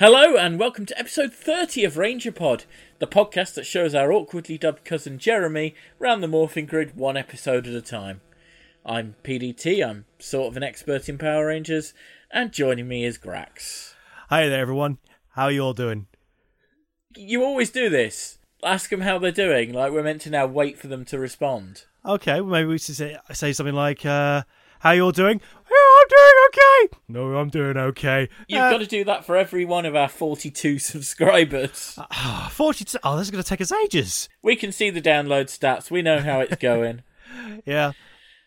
Hello and welcome to episode 30 of Ranger Pod, the podcast that shows our awkwardly dubbed cousin Jeremy round the morphing grid one episode at a time. I'm PDT, I'm sort of an expert in Power Rangers, and joining me is Grax. Hi there, everyone. How are you all doing? You always do this. Ask them how they're doing, like we're meant to now wait for them to respond. Okay, well, maybe we should say, say something like, uh, how you all doing? I'm doing okay. No, I'm doing okay. You've Uh, got to do that for every one of our 42 subscribers. ah, 42. Oh, this is going to take us ages. We can see the download stats, we know how it's going. Yeah.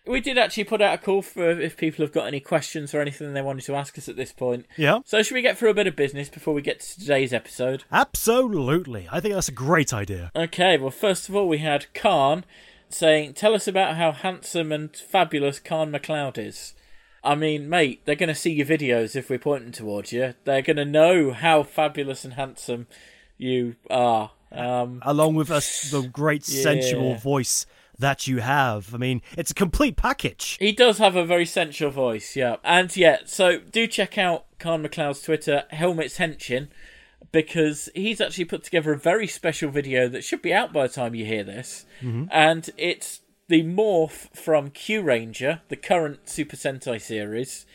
we did actually put out a call for if people have got any questions or anything they wanted to ask us at this point. Yeah. So, should we get through a bit of business before we get to today's episode? Absolutely. I think that's a great idea. Okay, well, first of all, we had Khan saying, Tell us about how handsome and fabulous Khan McLeod is. I mean, mate, they're going to see your videos if we're pointing towards you. They're going to know how fabulous and handsome you are. Um, Along with us, the great sensual voice that you have. I mean, it's a complete package. He does have a very sensual voice, yeah. And yeah, so do check out Khan McLeod's Twitter, Helmets Henshin, because he's actually put together a very special video that should be out by the time you hear this. And it's the morph from Kyuranger, the current Super Sentai series,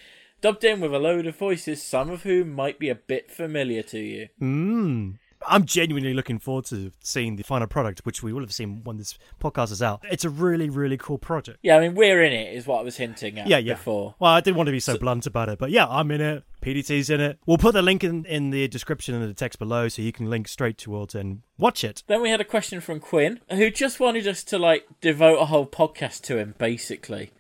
dubbed in with a load of voices, some of whom might be a bit familiar to you. Mm. I'm genuinely looking forward to seeing the final product, which we will have seen when this podcast is out. It's a really, really cool project. Yeah, I mean, we're in it, is what I was hinting at Yeah, yeah. before. Well, I didn't want to be so, blunt about it, but yeah, I'm in it. PDT's in it. We'll put the link in, in the description and the text below so you can link straight towards it and watch it. Then we had a question from Quinn, who just wanted us to like devote a whole podcast to him, basically.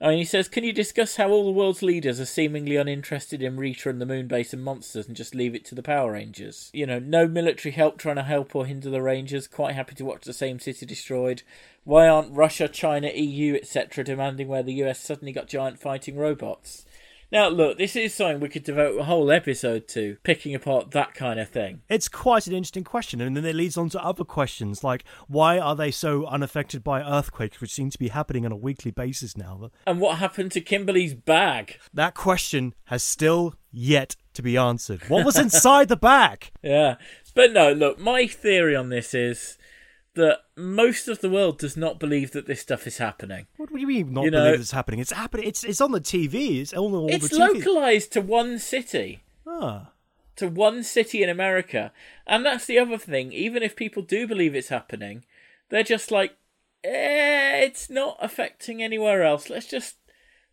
Mean, he says, "Can you discuss how all the world's leaders are seemingly uninterested in Rita and the Moon Base and monsters, and just leave it to the Power Rangers? You know, no military help trying to help or hinder the Rangers. Quite happy to watch the same city destroyed. Why aren't Russia, China, EU, etc., demanding where the US suddenly got giant fighting robots?" Now, look, this is something we could devote a whole episode to, picking apart that kind of thing. It's quite an interesting question, and then it leads on to other questions like why are they so unaffected by earthquakes, which seem to be happening on a weekly basis now? And what happened to Kimberly's bag? That question has still yet to be answered. What was inside the bag? Yeah. But no, look, my theory on this is that most of the world does not believe that this stuff is happening. What do you mean not You know- believe it's happening? It's happening. It's it's on the TV. It's on all it's the TV. It's localized to one city. Ah. To one city in America. And that's the other thing. Even if people do believe it's happening, they're just like, eh, it's not affecting anywhere else. Let's just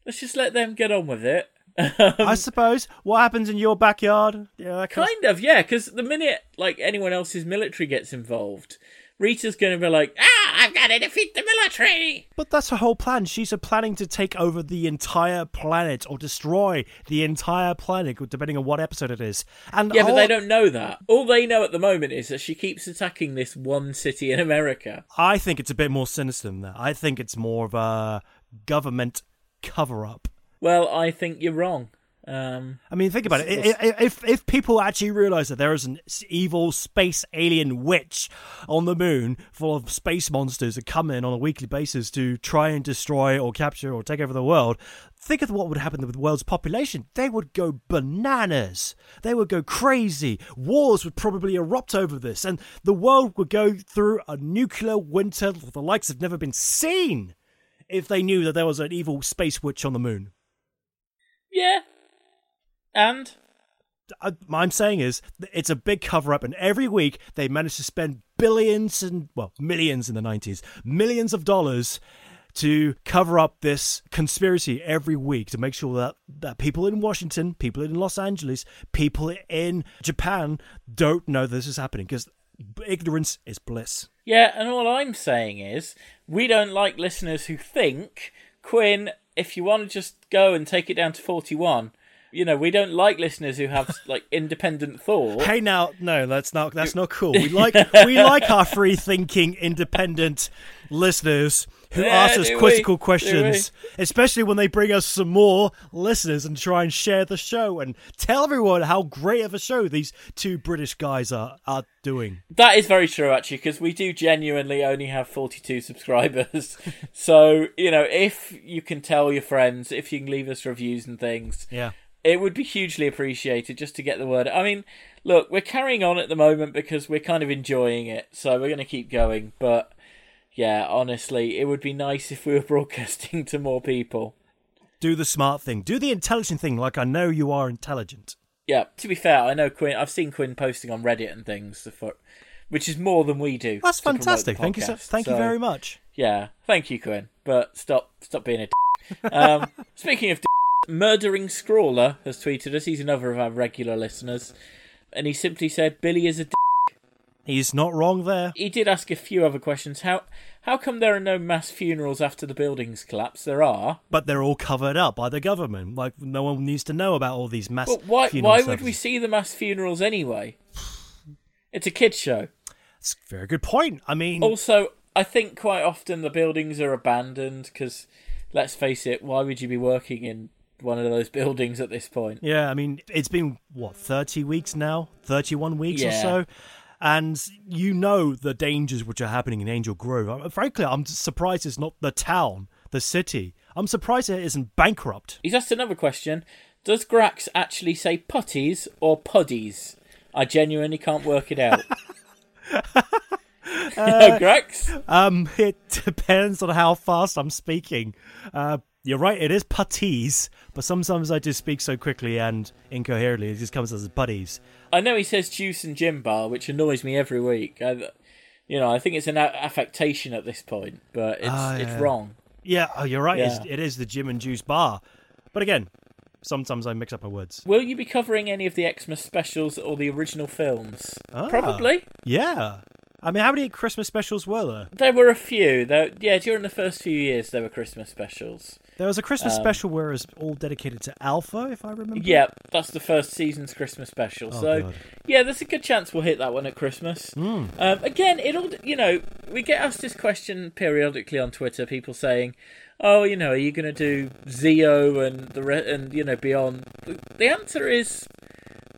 let's just let them get on with it. I suppose. What happens in your backyard? Yeah, Kind of, yeah, because the minute like anyone else's military gets involved, Rita's going to be like, ah, I've got to defeat the military. But that's her whole plan. She's planning to take over the entire planet or destroy the entire planet, depending on what episode it is. And Yeah, but they don't know that. All they know at the moment is that she keeps attacking this one city in America. I think it's a bit more sinister than that. I think it's more of a government cover-up. Well, I think you're wrong. Um, I mean, think about it. If if people actually realize that there is an evil space alien witch on the moon full of space monsters that come in on a weekly basis to try and destroy or capture or take over the world, think of what would happen with the world's population. They would go bananas. They would go crazy. Wars would probably erupt over this, and the world would go through a nuclear winter that the likes have never been seen if they knew that there was an evil space witch on the moon. yeah. And uh, I- I'm saying is it's a big cover up, and every week they manage to spend billions and well millions in the 90s, millions of dollars to cover up this conspiracy every week to make sure that that people in Washington, people in Los Angeles, people in Japan don't know this is happening because ignorance is bliss. yeah, and all I'm saying is we don't like listeners who think Quinn. If you want to just go and take it down to forty-one, you know we don't like listeners who have like independent thought. Hey now, no, that's not that's not cool. We like we like our free thinking, independent listeners who Yeah, ask us do we? critical questions, especially when they bring us some more listeners and try and share the show and tell everyone how great of a show these two British guys are are doing. That is very true, actually, because we do genuinely only have 42 subscribers. so, you know, if you can tell your friends, if you can leave us reviews and things, Yeah. It would be hugely appreciated just to get the word. I mean, look, we're carrying on at the moment because we're kind of enjoying it, so we're going to keep going. But yeah, honestly, it would be nice if we were broadcasting to more people. Do the smart thing. Do the intelligent thing, like I know you are intelligent. Yeah, to be fair, I know Quinn. I've seen Quinn posting on Reddit and things, for, which is more than we do. That's to promote the fantastic. Thank you. So, thank you very much. Yeah, thank you, Quinn. But stop, stop being a. D- um, speaking of, d- murdering scrawler has tweeted us. He's another of our regular listeners, and he simply said, "Billy is a." D-. He's not wrong there. He did ask a few other questions. How how come there are no mass funerals after the buildings collapse? There are. But they're all covered up by the government. Like no one needs to know about all these mass. But why why would we see the mass funerals anyway? It's a kids show. It's a very good point. I mean, Also, I think quite often the buildings are abandoned because, let's face it, why would you be working in one of those buildings at this point? yeah. I mean, it's been what thirty weeks now, thirty-one weeks or so, and you know the dangers which are happening in Angel Grove. Uh, Frankly, I'm surprised it's not the town, the city. I'm surprised it isn't bankrupt. He's asked another question: Does Grax actually say putties or puddies? I genuinely can't work it out. Grax, Um, it depends on how fast I'm speaking. Uh, you're right, it is putties, but sometimes I just speak so quickly and incoherently, it just comes as buddies. I know he says juice and gin bar, which annoys me every week. I, you know, I think it's an affectation at this point, but it's Ah, it's wrong. Yeah, oh, you're right, it's, Yeah. it is the Gym and Juice bar. But again, sometimes I mix up my words. Will you be covering any of the Xmas specials or the original films? Ah. Probably. Yeah. I mean, how many Christmas specials were there? There were a few. There, yeah, during the first few years, there were Christmas specials. There was a Christmas Um, special where it was all dedicated to Alpha, if I remember. Yeah, that's the first season's Christmas special. Oh, so, God. yeah, there's a good chance we'll hit that one at Christmas. Hmm. Um, again, it'll, you know, we get asked this question periodically on Twitter. People saying, "Oh, you know, are you going to do Zeo and the re- and you know beyond?" The answer is,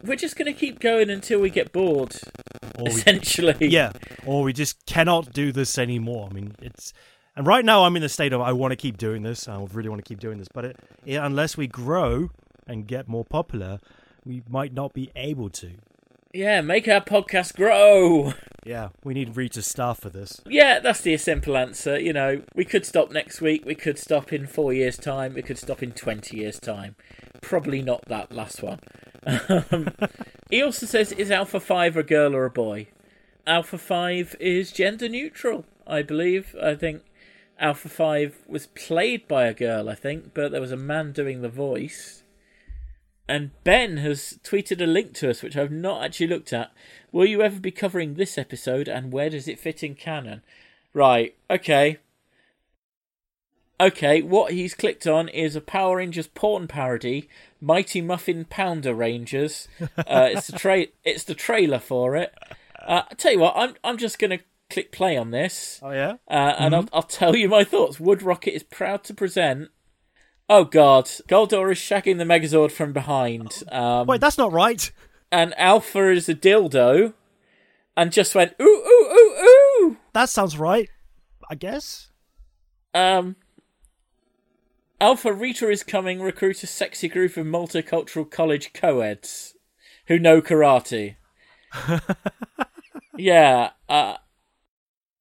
we're just going to keep going until we get bored. Or we Essentially, yeah, or we just cannot do this anymore. I mean, it's and right now I'm in the state of I want to keep doing this. I really want to keep doing this, but it, it, unless we grow and get more popular, we might not be able to. yeah, make our podcast grow. Yeah, we need Rita's staff for this. Yeah, that's the simple answer. You know, we could stop next week. We could stop in four years' time. We could stop in 20 years' time. Probably not that last one. Um, he also says, is Alpha 5 a girl or a boy? Alpha 5 is gender neutral, I believe. I think Alpha 5 was played by a girl, I think, but there was a man doing the voice. And Ben has tweeted a link to us, which I've not actually looked at. Will you ever be covering this episode, and where does it fit in canon? Right, okay. Okay, what he's clicked on is a Power Rangers porn parody, Mighty Muffin Pounder Rangers. Uh, it's the tra- it's the trailer for it. Uh, I tell you what, I'm I'm just gonna click play on this, Oh yeah, uh, and I'll I'll tell you my thoughts. Wood Rocket is proud to present. Oh God, Goldar is shagging the Megazord from behind. Um, wait, that's not right. and Alpha is a dildo, and just went ooh ooh ooh ooh. That sounds right. I guess. Um, Alpha Rita is coming. Recruit a sexy group of multicultural college co-eds who know karate. yeah. Uh,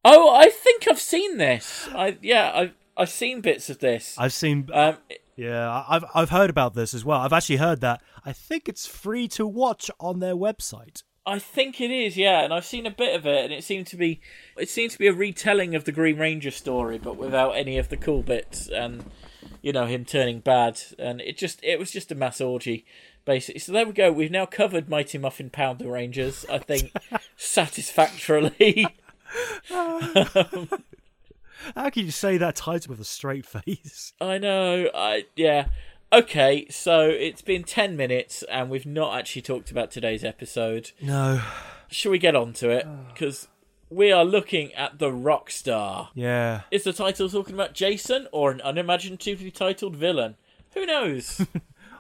oh, I think I've seen this. I yeah, I've I've seen bits of this. I've seen. Um, Yeah, I- I've I've heard about this as well. I've actually heard that. I think it's free to watch on their website. I think it is, yeah, and I've seen a bit of it, and it seemed to be it seemed to be a retelling of the Green Ranger story, but without any of the cool bits, and you know him turning bad, and it just it was just a mass orgy, basically. So there we go. We've now covered Mighty Muffin Pounder Rangers, I think, satisfactorily. How can you say that title with a straight face? I know, I yeah. Okay, so it's been ten minutes, and we've not actually talked about today's episode. No. Shall we get on to it? Ah. Because we are looking at the rock star. Yeah. Is the title talking about Jason or an unimaginatively titled villain? Who knows?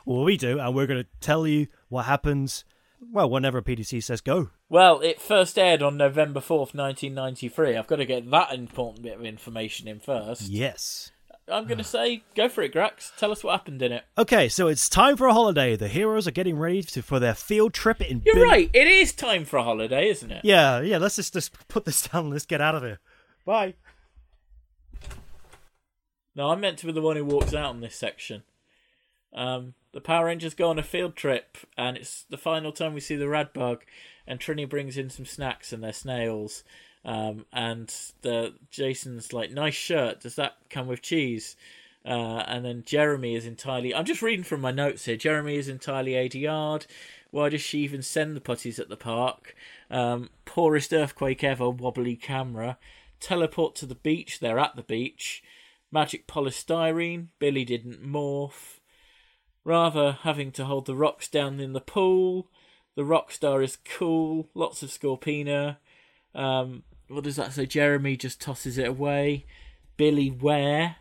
Well, we do, and we're going to tell you what happens. Well, whenever PDT says go. Well, it first aired on November 4th, 1993. I've got to get that important bit of information in first. Yes. I'm going to say go for it, Grax. Tell us what happened in it. Okay, so it's time for a holiday. The heroes are getting ready to, for their field trip in. You're Bill- right. It is time for a holiday, isn't it? Yeah, yeah. Let's just, just put this down. and Let's get out of here. Bye. No, I'm meant to be the one who walks out on this section. Um, the Power Rangers go on a field trip, and it's the final time we see the Radbug, and Trini brings in some snacks and they're snails. Um, and the Jason's like, "Nice shirt. Does that come with cheese?" Uh, and then Jeremy is entirely. I'm just reading from my notes here. Jeremy is entirely ADR'd. Why does she even send the putties at the park? Um, poorest earthquake ever. Wobbly camera. Teleport to the beach. They're at the beach. Magic polystyrene. Billy didn't morph. Rather having to hold the rocks down in the pool. The rock star is cool. Lots of Scorpina. Um, what does that say? Jeremy just tosses it away. Billy where?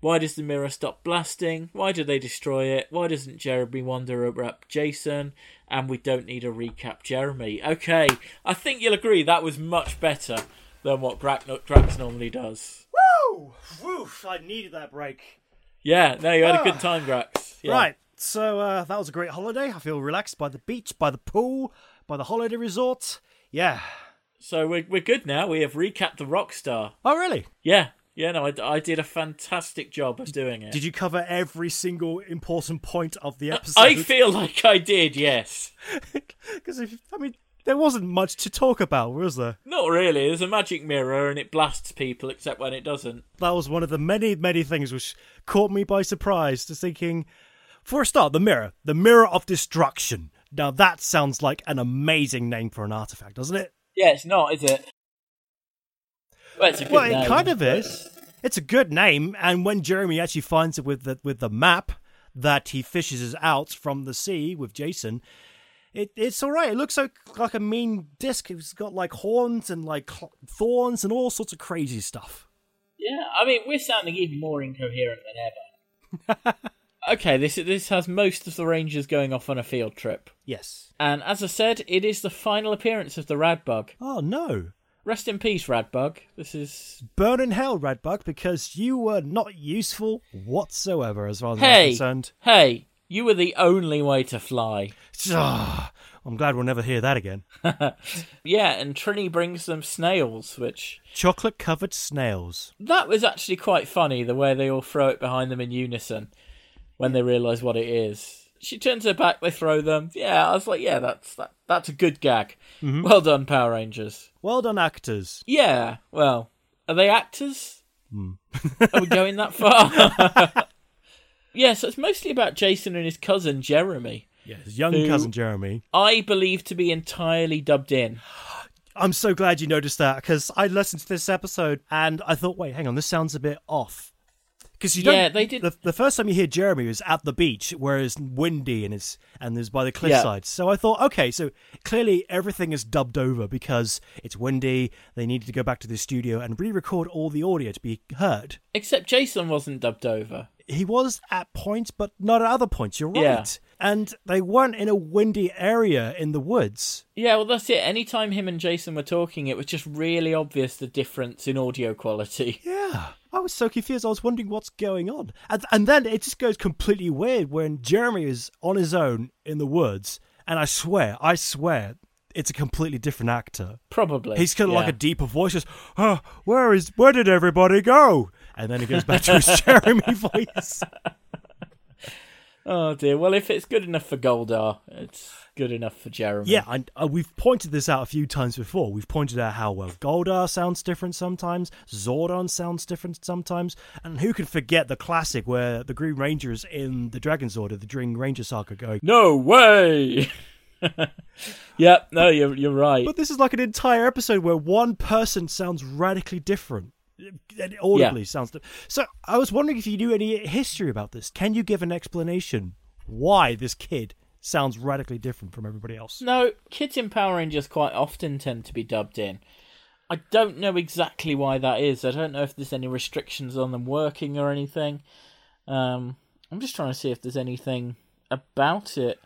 Why does the mirror stop blasting? Why do they destroy it? Why doesn't Jeremy wander up Jason? And we don't need a recap Jeremy. Okay, I think you'll agree that was much better than what Grax, normally does. Woo! Woof! I needed that break. Yeah, no, you had a good Ah. time, Grax. Yeah. Right. So uh, that was a great holiday. I feel relaxed by the beach, by the pool, by the holiday resort. Yeah. So we're, we're good now. We have recapped the rock star. Oh, really? Yeah, yeah, no, I, I did a fantastic job of doing it. Did you cover every single important point of the episode? I feel like I did, yes. Because if I mean, there wasn't much to talk about, was there? Not really. There's a magic mirror and it blasts people, except when it doesn't. That was one of the many, many things which caught me by surprise. Just thinking, for a start, the mirror, the mirror of destruction. Now that sounds like an amazing name for an artifact, doesn't it? Yeah, it's not, is it? Well, it's a good Well, it name, kind of is. It's a good name, and when Jeremy actually finds it with the with the map that he fishes out from the sea with Jason, it it's all right. It looks like like a mean disc. It's got like horns and like thorns and all sorts of crazy stuff. Yeah, I mean, we're sounding even more incoherent than ever. okay, this this has most of the Rangers going off on a field trip. Yes. And as I said, it is the final appearance of the Radbug. Oh no. Rest in peace, Radbug. This is. Burn in hell, Radbug, because you were not useful whatsoever as far as I'm concerned. Hey, you were the only way to fly. I'm glad we'll never hear that again. Yeah, and Trini brings them snails, which. Chocolate covered snails. That was actually quite funny, the way they all throw it behind them in unison when they realise what it is. She turns her back, they throw them. Yeah, I was like, yeah, that's that, that's a good gag. Mm-hmm. Well done, Power Rangers. Well done, actors. Yeah, well, are they actors? Hmm. are we going that far? yeah, so it's mostly about Jason and his cousin Jeremy. Yes, young cousin Jeremy. I believe to be entirely dubbed in. I'm so glad you noticed that because I listened to this episode and I thought, wait, hang on, this sounds a bit off. Because you don't, Yeah, they did- The, the first time you hear Jeremy was at the beach, where it's windy and it's and there's by the cliffside. So I thought, okay, so clearly everything is dubbed over because it's windy. They needed to go back to the studio and re-record all the audio to be heard. Except Jason wasn't dubbed over. He was at points, but not at other points. You're right. Yeah. And they weren't in a windy area in the woods. Yeah, well, that's it. Anytime him and Jason were talking, it was just really obvious the difference in audio quality. Yeah. I was so confused. I was wondering what's going on. And, and then it just goes completely weird when Jeremy is on his own in the woods. And I swear, I swear, it's a completely different actor. Probably. He's kind of like a deeper voice. Just, oh, where is, where did everybody go? And then he goes back to his Jeremy voice. Oh dear. Well, if it's good enough for Goldar, it's good enough for Jeremy. Yeah, and uh, we've pointed this out a few times before. We've pointed out how well Goldar sounds different sometimes, Zordon sounds different sometimes, and who can forget the classic where the Green Rangers in the Dragonzord, the Green Ranger saga, going, No way. yep. No, you're you're right. But this is like an entire episode where one person sounds radically different. It audibly sounds. Di- so I was wondering if you knew any history about this. Can you give an explanation why this kid sounds radically different from everybody else? No, kids in Power Rangers quite often tend to be dubbed in. I don't know exactly why that is. I don't know if there's any restrictions on them working or anything. Um, I'm just trying to see if there's anything about it.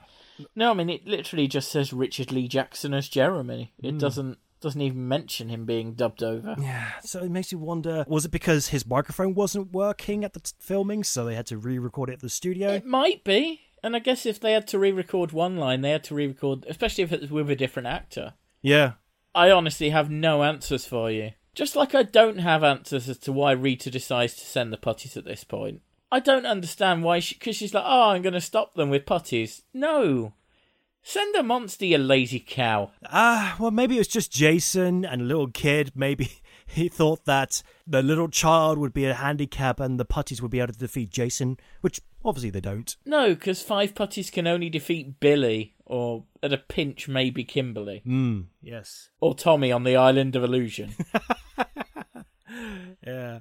No, I mean it literally just says Richard Lee Jackson as Jeremy. It doesn't Doesn't even mention him being dubbed over. Yeah, so it makes you wonder was it because his microphone wasn't working at the t- filming, so they had to re record it at the studio? It might be. And I guess if they had to re record one line, they had to re record, especially if it's with a different actor. Yeah. I honestly have no answers for you. Just like I don't have answers as to why Rita decides to send the putties at this point. I don't understand why she, because she's like, oh, I'm going to stop them with putties. No. Send a monster, you lazy cow. Ah, well, maybe it was just Jason and a little kid. Maybe he thought that the little child would be a handicap and the putties would be able to defeat Jason, which obviously they don't. No, because five putties can only defeat Billy, or at a pinch, maybe Kimberly, Hmm, yes. or Tommy on the Island of Illusion. Yeah.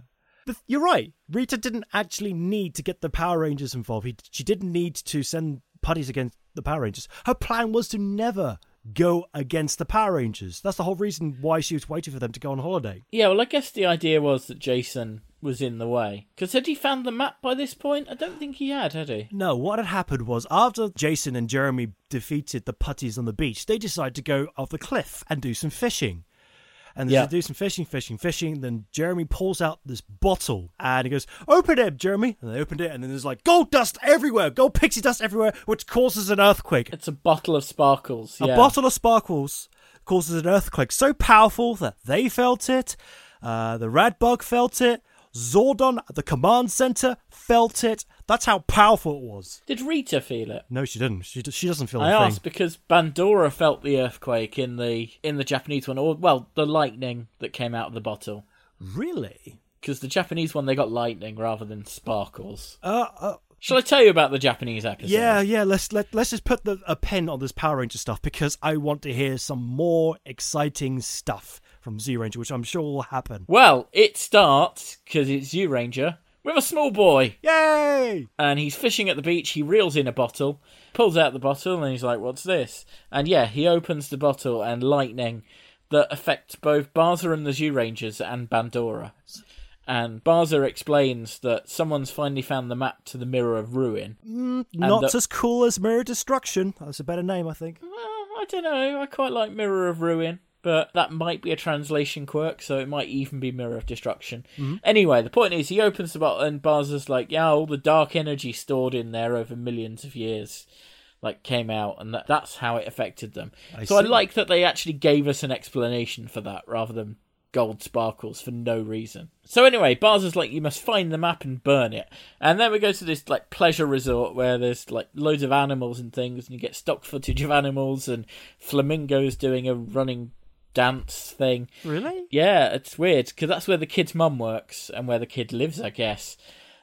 You're right. Rita didn't actually need to get the Power Rangers involved. He, she didn't need to send putties against the Power Rangers. Her plan was to never go against the Power Rangers. That's the whole reason why she was waiting for them to go on holiday. yeah, well, I guess the idea was that Jason was in the way. Because had he found the map by this point? I don't think he had, had he? No, what had happened was after Jason and Jeremy defeated the putties on the beach, they decided to go off the cliff and do some fishing. And Yeah. they do some fishing, fishing, fishing. Then Jeremy pulls out this bottle and he goes, Open it, Jeremy. And they opened it, and then there's like gold dust everywhere, gold pixie dust everywhere, which causes an earthquake. It's a bottle of sparkles. A bottle of sparkles causes an earthquake so powerful that they felt it, uh, the rad bug felt it, Zordon at the command center felt it. That's how powerful it was. Did Rita feel it? No, she didn't. She she doesn't feel I asked because Bandora felt the earthquake in the in the Japanese one, or well, the lightning that came out of the bottle. Really? Because the Japanese one, they got lightning rather than sparkles. Uh, uh Shall I tell you about the Japanese episode? yeah, yeah. Let's let let's just put the, a pin on this Power Ranger stuff because I want to hear some more exciting stuff from Zyuranger, which I'm sure will happen. Well, it starts because it's Zyuranger with a small boy, Yay! and he's fishing at the beach. He reels in a bottle, pulls out the bottle, and he's like, "What's this?" And yeah, he opens the bottle, and lightning that affects both Barza and the Zyurangers and Bandora. And Barza explains that someone's finally found the map to the Mirror of Ruin. Mm, not the- as cool as Mirror Destruction. That's a better name, I think. Well, I don't know. I quite like Mirror of Ruin, but that might be a translation quirk, so it might even be Mirror of Destruction. Mm-hmm. Anyway, the point is, he opens the bottle, and Barza's like, "Yeah, all the dark energy stored in there over millions of years." Like came out, and that, that's how it affected them. I so I like that they actually gave us an explanation for that rather than gold sparkles for no reason. So anyway, Barza's like, you must find the map and burn it. And then we go to this like pleasure resort where there's like loads of animals and things, and you get stock footage of animals and flamingos doing a running dance thing. Really? Yeah, it's weird because that's where the kid's mum works and where the kid lives, I guess.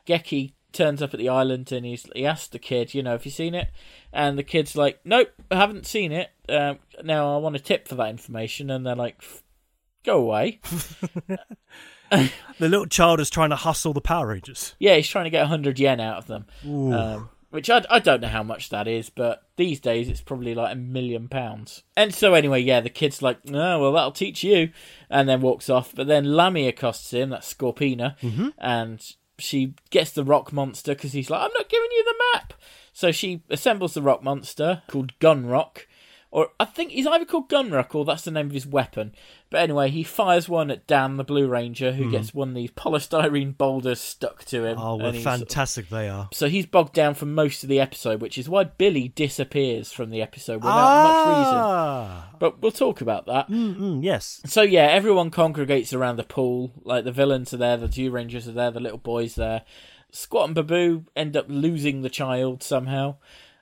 Geki turns up at the island and he's he asks the kid, you know, have you seen it? And the kid's like, nope, I haven't seen it. Um, now I want a tip for that information, and they're like, go away. The little child is trying to hustle the Power Rangers. Yeah, he's trying to get 100 yen out of them. Um, which I, I don't know how much that is, but these days it's probably like a million pounds. And so, anyway, yeah, the kid's like, oh, well, that'll teach you. And then walks off. But then Lammy accosts him, that's Scorpina, mm-hmm. and she gets the rock monster because he's like, I'm not giving you the map. So she assembles the rock monster called Gunrock. Or I think he's either called Gunrock or that's the name of his weapon. But anyway, he fires one at Dan the Blue Ranger, who gets one of these polystyrene boulders stuck to him. Oh, well, fantastic they are. so he's bogged down for most of the episode, which is why Billy disappears from the episode without much reason. Ah, But we'll talk about that. mm, yes. So yeah, everyone congregates around the pool. Like the villains are there, the Zyurangers are there, the little boys there. Squat and Baboo end up losing the child somehow.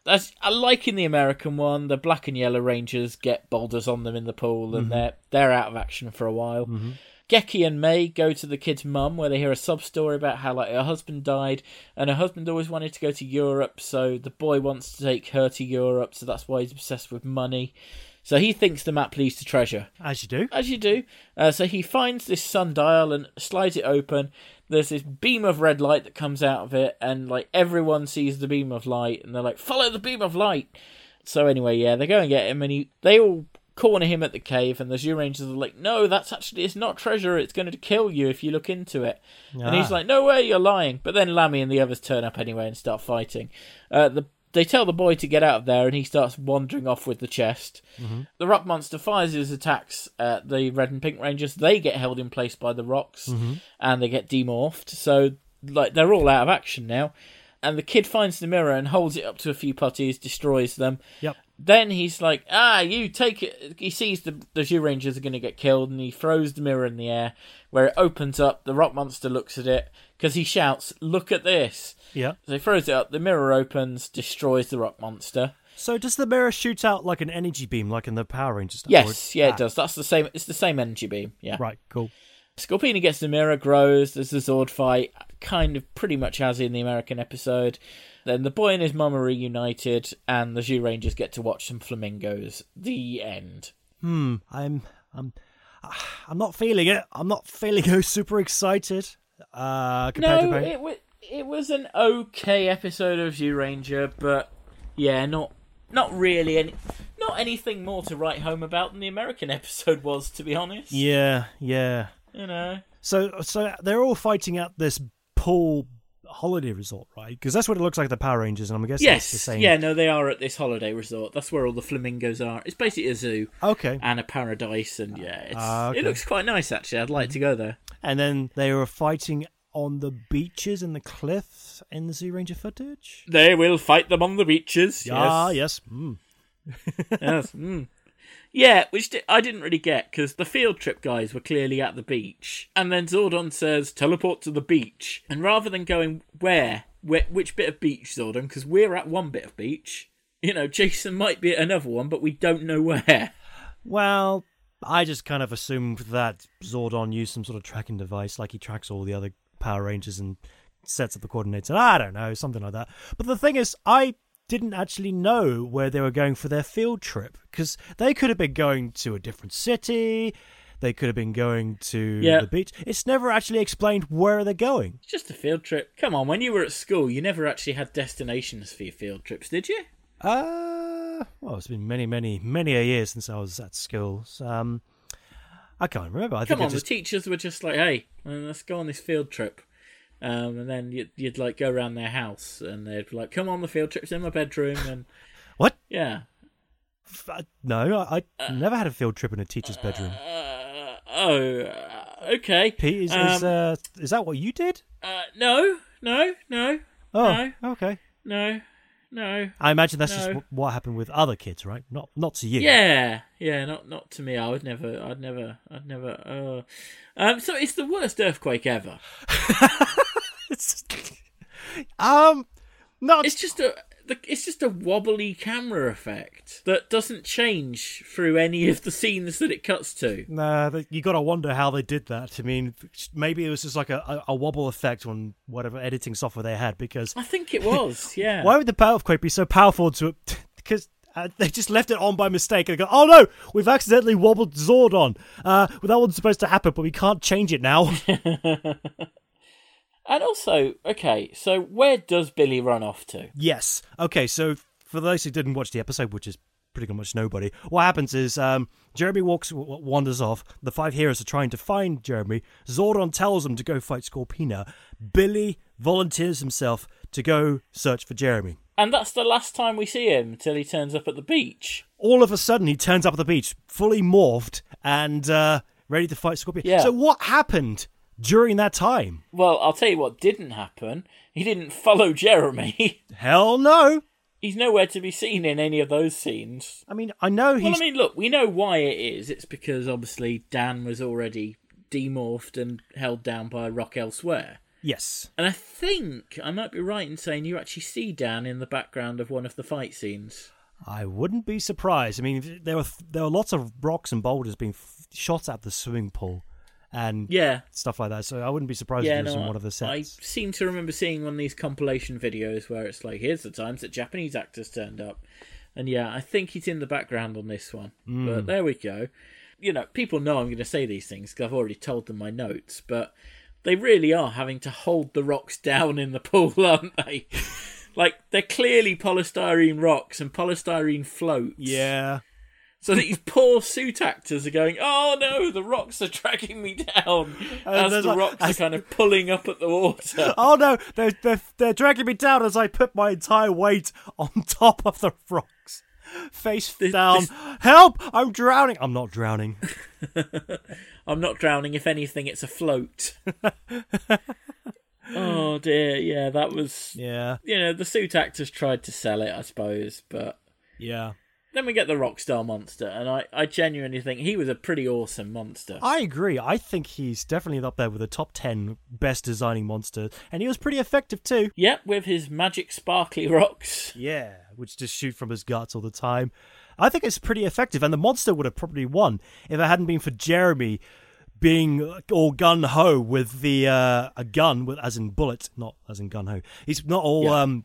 That's, I like in the American one, the black and yellow Rangers get boulders on them in the pool, and mm-hmm. they're they're out of action for a while. Mm-hmm. Geki and Mei go to the kid's mum where they hear a sub story about how like her husband died and her husband always wanted to go to Europe, so the boy wants to take her to Europe, so that's why he's obsessed with money. So he thinks the map leads to treasure. As you do. As you do. Uh, so he finds this sundial and slides it open. There's this beam of red light that comes out of it, and like everyone sees the beam of light, and they're like, "Follow the beam of light." So anyway, yeah, they go and get him, and he they all corner him at the cave, and the Zyurangers are like, "No, that's actually it's not treasure. It's going to kill you if you look into it." And he's Ah. like, "No way, you're lying." But then Lammy and the others turn up anyway and start fighting. Uh, the They tell the boy to get out of there, and he starts wandering off with the chest. Mm-hmm. The rock monster fires his attacks at the red and pink rangers. They get held in place by the rocks, mm-hmm. and they get demorphed. So, like, they're all out of action now. And the kid finds the mirror and holds it up to a few putties, destroys them. Yep. Then he's like, ah, you take it. He sees the the Zyurangers are going to get killed, and he throws the mirror in the air, where it opens up. The rock monster looks at it because he shouts, "Look at this!" Yeah. So he throws it up. The mirror opens, destroys the rock monster. So does the mirror shoot out like an energy beam, like in the Power Rangers? stuff, Yes, yeah, ah, it does. That's the same. It's the same energy beam. Yeah. Right. Cool. Scorpina gets the mirror, grows. There's a Zord fight, kind of pretty much as in the American episode. Then the boy and his mum are reunited, and the Zyurangers get to watch some flamingos. The end. Hmm. I'm. I'm. I'm not feeling it. I'm not feeling super excited. Uh, compared No, to it was it was an okay episode of Zyuranger, but yeah, not not really any, not anything more to write home about than the American episode was, to be honest. Yeah. Yeah. You know. So so they're all fighting at this pool holiday resort, right? Because that's what it looks like. The Power Rangers, and I'm guessing it's the Yes, same. yeah, no, they are at this holiday resort. That's where all the flamingos are. It's basically a zoo Okay. and a paradise, and yeah, it's, Ah, okay. it looks quite nice actually. I'd like to go there. And then they were fighting on the beaches and the cliffs in the Zyuranger footage. They will fight them on the beaches. Ah, yes, yes. Mm. yes. mm. Yeah, which di- I didn't really get because the field trip guys were clearly at the beach, and then Zordon says teleport to the beach, and rather than going where, where which bit of beach, Zordon, because we're at one bit of beach. You know, Jason might be at another one, but we don't know where. Well, I just kind of assumed that Zordon used some sort of tracking device, like he tracks all the other Power Rangers and sets up the coordinates. And I don't know, something like that. But the thing is, I didn't actually know where they were going for their field trip because they could have been going to a different city. They could have been going to Yeah. the beach. It's never actually explained where they're going. It's just a field trip. Come on, when you were at school, you never actually had destinations for your field trips, did you? Uh, well, it's been many, many, many a year since I was at school. So, um, I can't remember. I Come think I on, just the teachers were just like, "Hey, uh, let's go on this field trip," um, and then you'd, you'd like go around their house, and they'd be like, "Come on, the field trip's in my bedroom," and what? yeah, Uh, No, I, I never had a field trip in a teacher's bedroom. uh, oh, uh, okay. Pete, is, um, is, uh, is that what you did? Uh, no, no, no, Oh, no. okay. no, no. I imagine that's just No. wh- what happened with other kids, right? Not not to you. Yeah, yeah, not not to me. I would never, I'd never, I'd never. Uh... Um, so it's the worst earthquake ever. It's- um, not. It's just a the, it's just a wobbly camera effect that doesn't change through any of the scenes that it cuts to. Nah, you got to wonder how they did that. I mean, maybe it was just like a, a, wobble effect on whatever editing software they had. Because I think it was, yeah. why would the power earthquake be so powerful to? Because uh, they just left it on by mistake and go, "Oh no, we've accidentally wobbled Zordon. Uh, well, that wasn't supposed to happen, but we can't change it now." And also, okay, so where does Billy run off to? Yes. Okay, so for those who didn't watch the episode, which is pretty much nobody, what happens is um, Jeremy walks, w- wanders off. The five heroes are trying to find Jeremy. Zordon tells them to go fight Scorpina. Billy volunteers himself to go search for Jeremy. And that's the last time we see him until he turns up at the beach. All of a sudden, he turns up at the beach, fully morphed and uh, ready to fight Scorpina. Yeah. So, what happened during that time? Well, I'll tell you what didn't happen. He didn't follow Jeremy. Hell no. He's nowhere to be seen in any of those scenes. I mean, I know he's Well, I mean, look, we know why it is. It's because obviously Dan was already demorphed and held down by a rock elsewhere. yes. And I think I might be right in saying you actually see Dan in the background of one of the fight scenes. I wouldn't be surprised. I mean, there were there were lots of rocks and boulders being f- shot at the swimming pool and Yeah, stuff like that. So I wouldn't be surprised yeah, if it was no, in one of the sets. I seem to remember seeing one of these compilation videos where it's like, here's the times that Japanese actors turned up. And yeah, I think he's in the background on this one. Hmm. But there we go. You know, people know I'm going to say these things because I've already told them my notes, but they really are having to hold the rocks down in the pool, aren't they? like, they're clearly polystyrene rocks and polystyrene floats. Yeah, So these poor suit actors are going, oh no, the rocks are dragging me down. Uh, as the like- rocks are kind of pulling up at the water. Oh no, they're, they're, they're dragging me down as I put my entire weight on top of the rocks. Face down. this- Help! I'm drowning. I'm not drowning. I'm not drowning. If anything, it's a float. oh dear, yeah, that was. Yeah, You know, the suit actors tried to sell it, I suppose, but yeah. Then we get the Rockstar monster, and I, I genuinely think he was a pretty awesome monster. I agree. I think he's definitely up there with the top 10 best designing monsters. And he was pretty effective too. Yep, with his magic sparkly rocks. Yeah, which just shoot from his guts all the time. I think it's pretty effective, and the monster would have probably won if it hadn't been for Jeremy being all gun ho with the uh, a gun, with as in bullet, not as in gun ho. He's not all Yeah. um,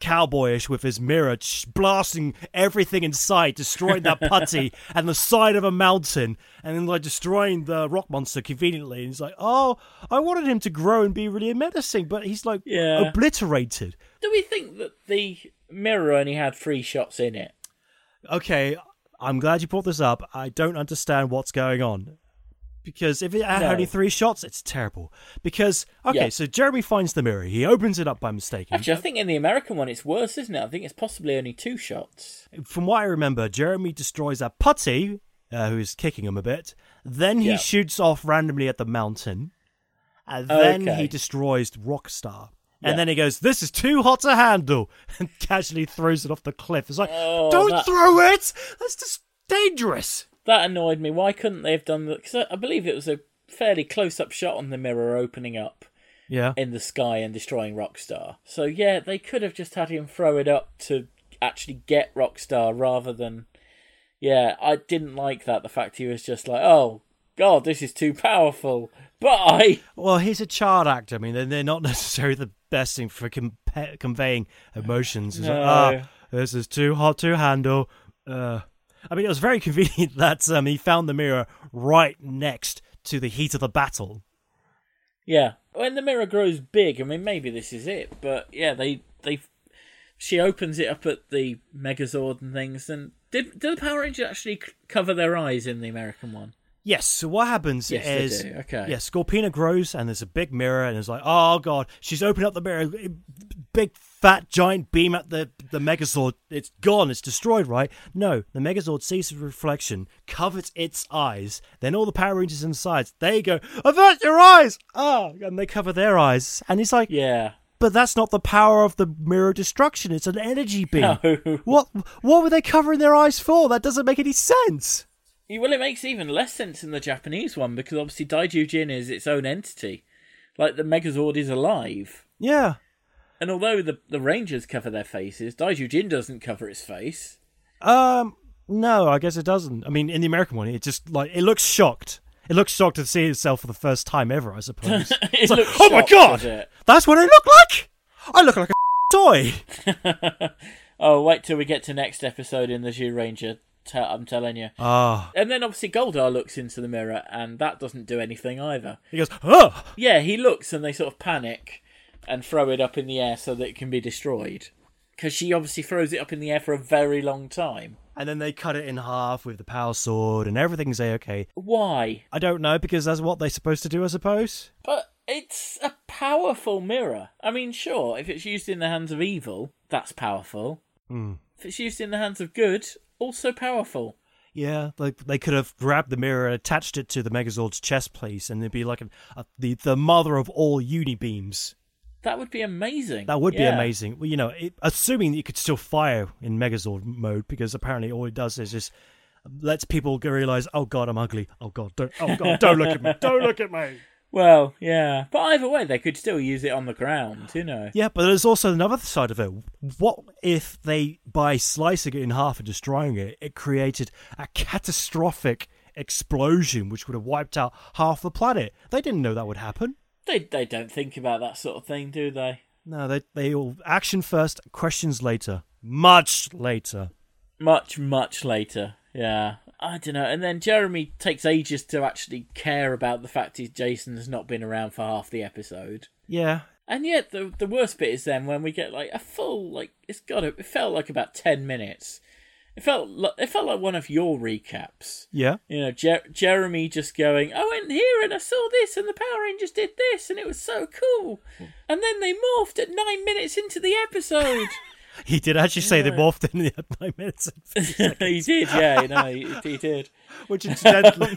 cowboyish with his mirror, blasting everything in sight, destroying that putty and the side of a mountain, and then like destroying the rock monster conveniently. And he's like, "Oh, I wanted him to grow and be really menacing, but he's like Yeah. obliterated." Do we think that the mirror only had three shots in it? okay, I'm glad you brought this up. I don't understand what's going on. Because if it had No. only three shots, it's terrible. Because, okay, Yeah. so Jeremy finds the mirror. He opens it up by mistake. Actually, I think in the American one it's worse, isn't it? I think it's possibly only two shots. From what I remember, Jeremy destroys a putty, uh, who's kicking him a bit. Then he Yeah. shoots off randomly at the mountain. And then Okay. he destroys Rockstar. Yeah. And then he goes, This is too hot to handle. And casually throws it off the cliff. It's like, Oh, Don't that- throw it! That's just dangerous. That annoyed me. Why couldn't they have done that? Because I, I believe it was a fairly close-up shot on the mirror opening up Yeah. in the sky and destroying Rockstar. So yeah, they could have just had him throw it up to actually get Rockstar rather than. Yeah, I didn't like that. The fact he was just like, "Oh God, this is too powerful." Bye. Well, he's a child actor. I mean, they're, they're not necessarily the best thing for compa- conveying emotions. It's like, No. ah, this is too hot to handle. Uh, I mean, it was very convenient that um, he found the mirror right next to the heat of the battle. Yeah, when the mirror grows big, I mean, maybe this is it, but yeah, they they she opens it up at the Megazord and things. And did did the Power Rangers actually cover their eyes in the American one? Yes. So what happens Yes, they is, do. Okay. yeah, Scorpina grows, and there's a big mirror, and it's like, oh god, she's opened up the mirror, big fat giant beam at the the Megazord. It's gone. It's destroyed. Right? No, the Megazord sees the reflection, covers its eyes. Then all the Power Rangers inside, they go, avert your eyes. Ah, and they cover their eyes, and he's like, Yeah. but that's not the power of the mirror destruction. It's an energy beam. No. What what were they covering their eyes for? That doesn't make any sense. Well, it makes even less sense in the Japanese one because obviously Daizyujin is its own entity. Like the Megazord is alive. Yeah. And although the, the Rangers cover their faces, Daizyujin doesn't cover its face. Um, no, I guess it doesn't. I mean, in the American one, it just like it looks shocked. It looks shocked to see itself for the first time ever, I suppose. it like, oh my God! That's what I look like. I look like a toy. Oh, wait till we get to next episode in the Zyuranger. T- I'm telling you. Ah, And then obviously Goldar looks into the mirror, and that doesn't do anything either. he goes, oh, Yeah, he looks, and they sort of panic and throw it up in the air so that it can be destroyed. Because she obviously throws it up in the air for a very long time. and then they cut it in half with the power sword, and everything's a okay. Why? I don't know because that's what they're supposed to do, I suppose. But it's a powerful mirror. I mean, sure, if it's used in the hands of evil, that's powerful. Hmm. If it's used in the hands of good, also powerful. Yeah, like they could have grabbed the mirror, and attached it to the Megazord's chest piece, and it'd be like an, a, the the mother of all uni beams. That would be amazing. That would be amazing. Well, you know, it, assuming that you could still fire in Megazord mode, because apparently all it does is just lets people realize, oh god, I'm ugly. Oh god, don't, oh god, don't look at me, don't look at me. Well, yeah. But either way, they could still use it on the ground, you know. Yeah, but there's also another side of it. What if they, by slicing it in half and destroying it, it created a catastrophic explosion which would have wiped out half the planet? They didn't know that would happen. They they don't think about that sort of thing, do they? No, they they all action first, questions later, much later. Much, much later. Yeah. I don't know. And then Jeremy takes ages to actually care about the fact that Jason has not been around for half the episode. Yeah, And yet, the the worst bit is then when we get like a full like it's got to, it felt like about ten minutes, It felt li- it felt like one of your recaps. Yeah. You know, Jer- Jeremy just going, I went here and I saw this, and the Power Rangers did this, and it was so cool. And then they morphed at nine minutes into the episode. He did actually say they morphed in the nine minutes, he did, yeah, you know, he, he did. which incidentally,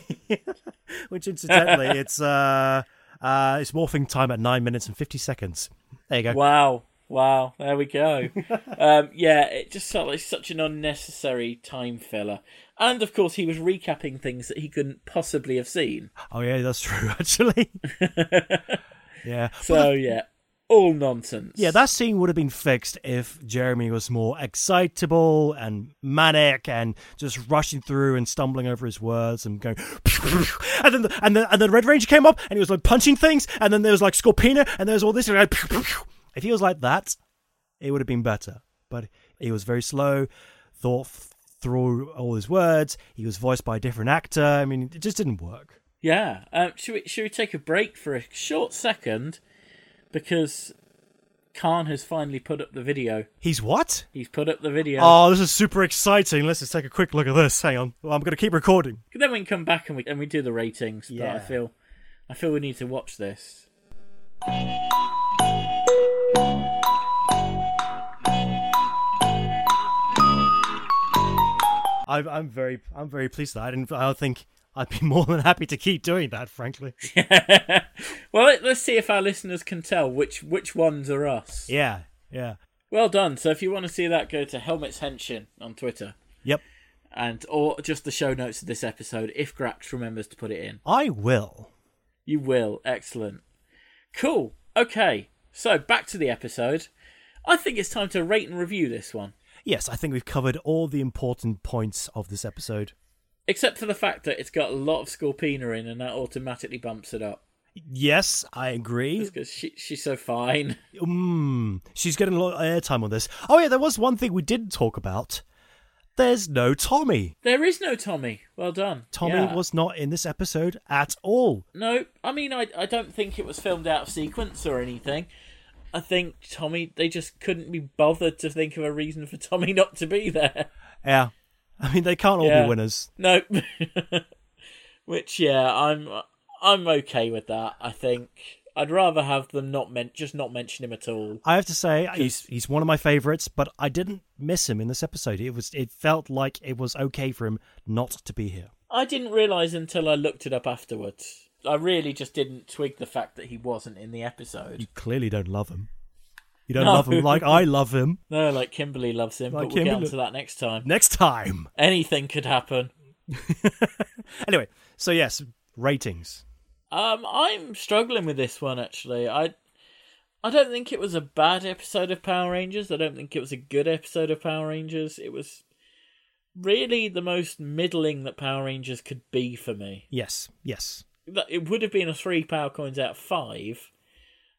which incidentally, it's uh, uh, it's morphing time at nine minutes and fifty seconds. There you go. Wow. Wow, there we go. um, yeah, it just felt like such an unnecessary time filler. And of course, he was recapping things that he couldn't possibly have seen. Oh yeah, that's true. Actually, yeah. So, yeah, all nonsense. Yeah, that scene would have been fixed if Jeremy was more excitable and manic and just rushing through and stumbling over his words and going, and then the, and then and then Red Ranger came up and he was like punching things, and then there was like Scorpina and there was all this. And like, if he was like that, it would have been better. But he was very slow, thought through all his words. He was voiced by a different actor. I mean, it just didn't work. Yeah. Um, should, we, should we take a break for a short second? Because Khan has finally put up the video. He's what? He's put up the video. Oh, this is super exciting. Let's just take a quick look at this. Hang on. Well, I'm going to keep recording. Then we can come back and we, and we do the ratings. But Yeah. I feel, I feel we need to watch this. I'm, I'm very, I'm very pleased that I didn't. I think I'd be more than happy to keep doing that. Frankly, well, let, let's see if our listeners can tell which which ones are us. yeah, yeah, Well done. So if you want to see that, go to Helmets Henshin on Twitter, yep. and or just the show notes of this episode if Grax remembers to put it in. I will. You will. Excellent. Cool. Okay. So back to the episode. I think it's time to rate and review this one. Yes, I think we've covered all the important points of this episode. Except for the fact that it's got a lot of Scorpina in and that automatically bumps it up. Yes, I agree. Because she, she's so fine. Mm, she's getting a lot of airtime on this. Oh yeah, there was one thing we didn't talk about. There's no Tommy. There is no Tommy. Well done. Tommy Yeah. was not in this episode at all. No, I mean, I, I don't think it was filmed out of sequence or anything. I think Tommy, they just couldn't be bothered to think of a reason for Tommy not to be there. Yeah, I mean they can't all Yeah. be winners. No. Which, yeah, I'm I'm okay with that. I think I'd rather have them not men- just not mention him at all. I have to say he's he's one of my favorites, but I didn't miss him in this episode. It was it felt like it was okay for him not to be here. I didn't realize until I looked it up afterwards. I really just didn't twig the fact that he wasn't in the episode. You clearly don't love him. You don't No. love him like I love him. No, like Kimberly loves him, Like but we'll get Kimberly- onto that next time. Next time. Anything could happen. Anyway, so yes, ratings. Um, I'm struggling with this one actually. I I don't think it was a bad episode of Power Rangers. I don't think it was a good episode of Power Rangers. It was really the most middling that Power Rangers could be for me. Yes, yes. That- It would have been a three power coins out of five.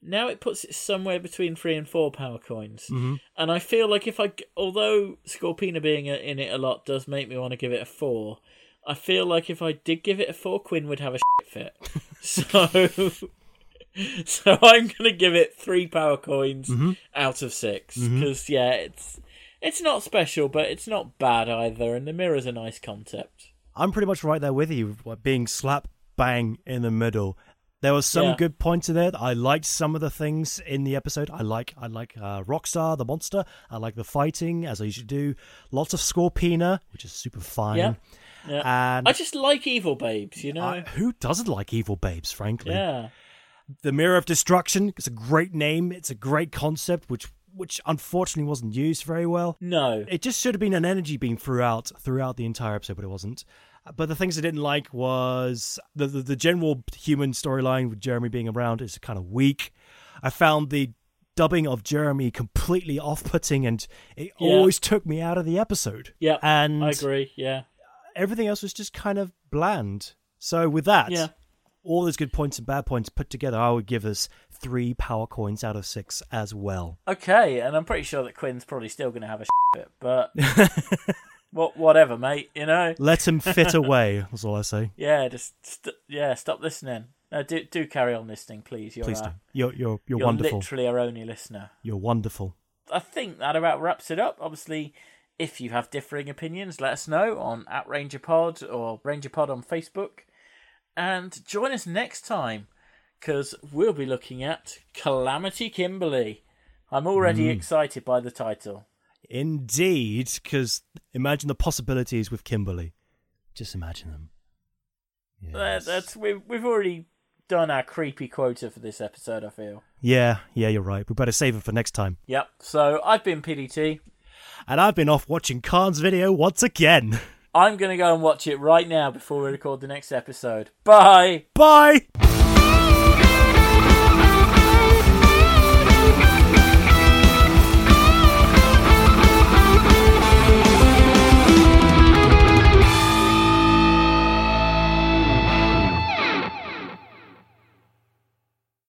Now it puts it somewhere between three and four power coins, Mhm. and I feel like if I, although Scorpina being in it a lot does make me want to give it a four, I feel like if I did give it a four, Quinn would have a shit fit. so, so I'm gonna give it three power coins out of 6 because yeah, it's it's not special, but it's not bad either, and the mirror's a nice concept. I'm pretty much right there with you, being slap bang in the middle. There was some Yeah. good points in there. I liked some of the things in the episode. I like I like uh, Rockstar, the monster. I like the fighting, as I usually do. Lots of Scorpina, which is super fine. Yeah. Yeah. And I just like evil babes, you know. I- who doesn't like evil babes, frankly? yeah. The Mirror of Destruction. It's a great name. It's a great concept, which which unfortunately wasn't used very well. No. It just should have been an energy beam throughout throughout the entire episode, but it wasn't. But the things I didn't like was the the, the general human storyline with Jeremy being around is kind of weak. I found the dubbing of Jeremy completely off-putting, and it Yeah. always took me out of the episode. Yeah. and I agree. Yeah. everything else was just kind of bland. So with that, Yeah. all those good points and bad points put together, I would give us three power coins out of six as well. Okay, and I'm pretty sure that Quinn's probably still going to have a fit, but what, whatever, mate. You know. Let him fit away. That's all I say. Yeah. Just st- yeah. Stop listening. No, do do carry on listening, please. You're Please uh, do. You're you're you're, you're wonderful. literally our only listener. You're wonderful. I think that about wraps it up. Obviously, If you have differing opinions, let us know on at Ranger Pod or Ranger Pod on Facebook. And join us next time because we'll be looking at Calamity Kimberly. I'm already excited by the title. Indeed, because imagine the possibilities with Kimberly. Just imagine them. That- That's we've we've already done our creepy quota for this episode. I feel. Yeah, yeah, you're right. We better save it for next time. Yep. So I've been PDT. And I've been off watching Khan's video once again. I'm gonna go and watch it right now before we record the next episode. Bye. Bye!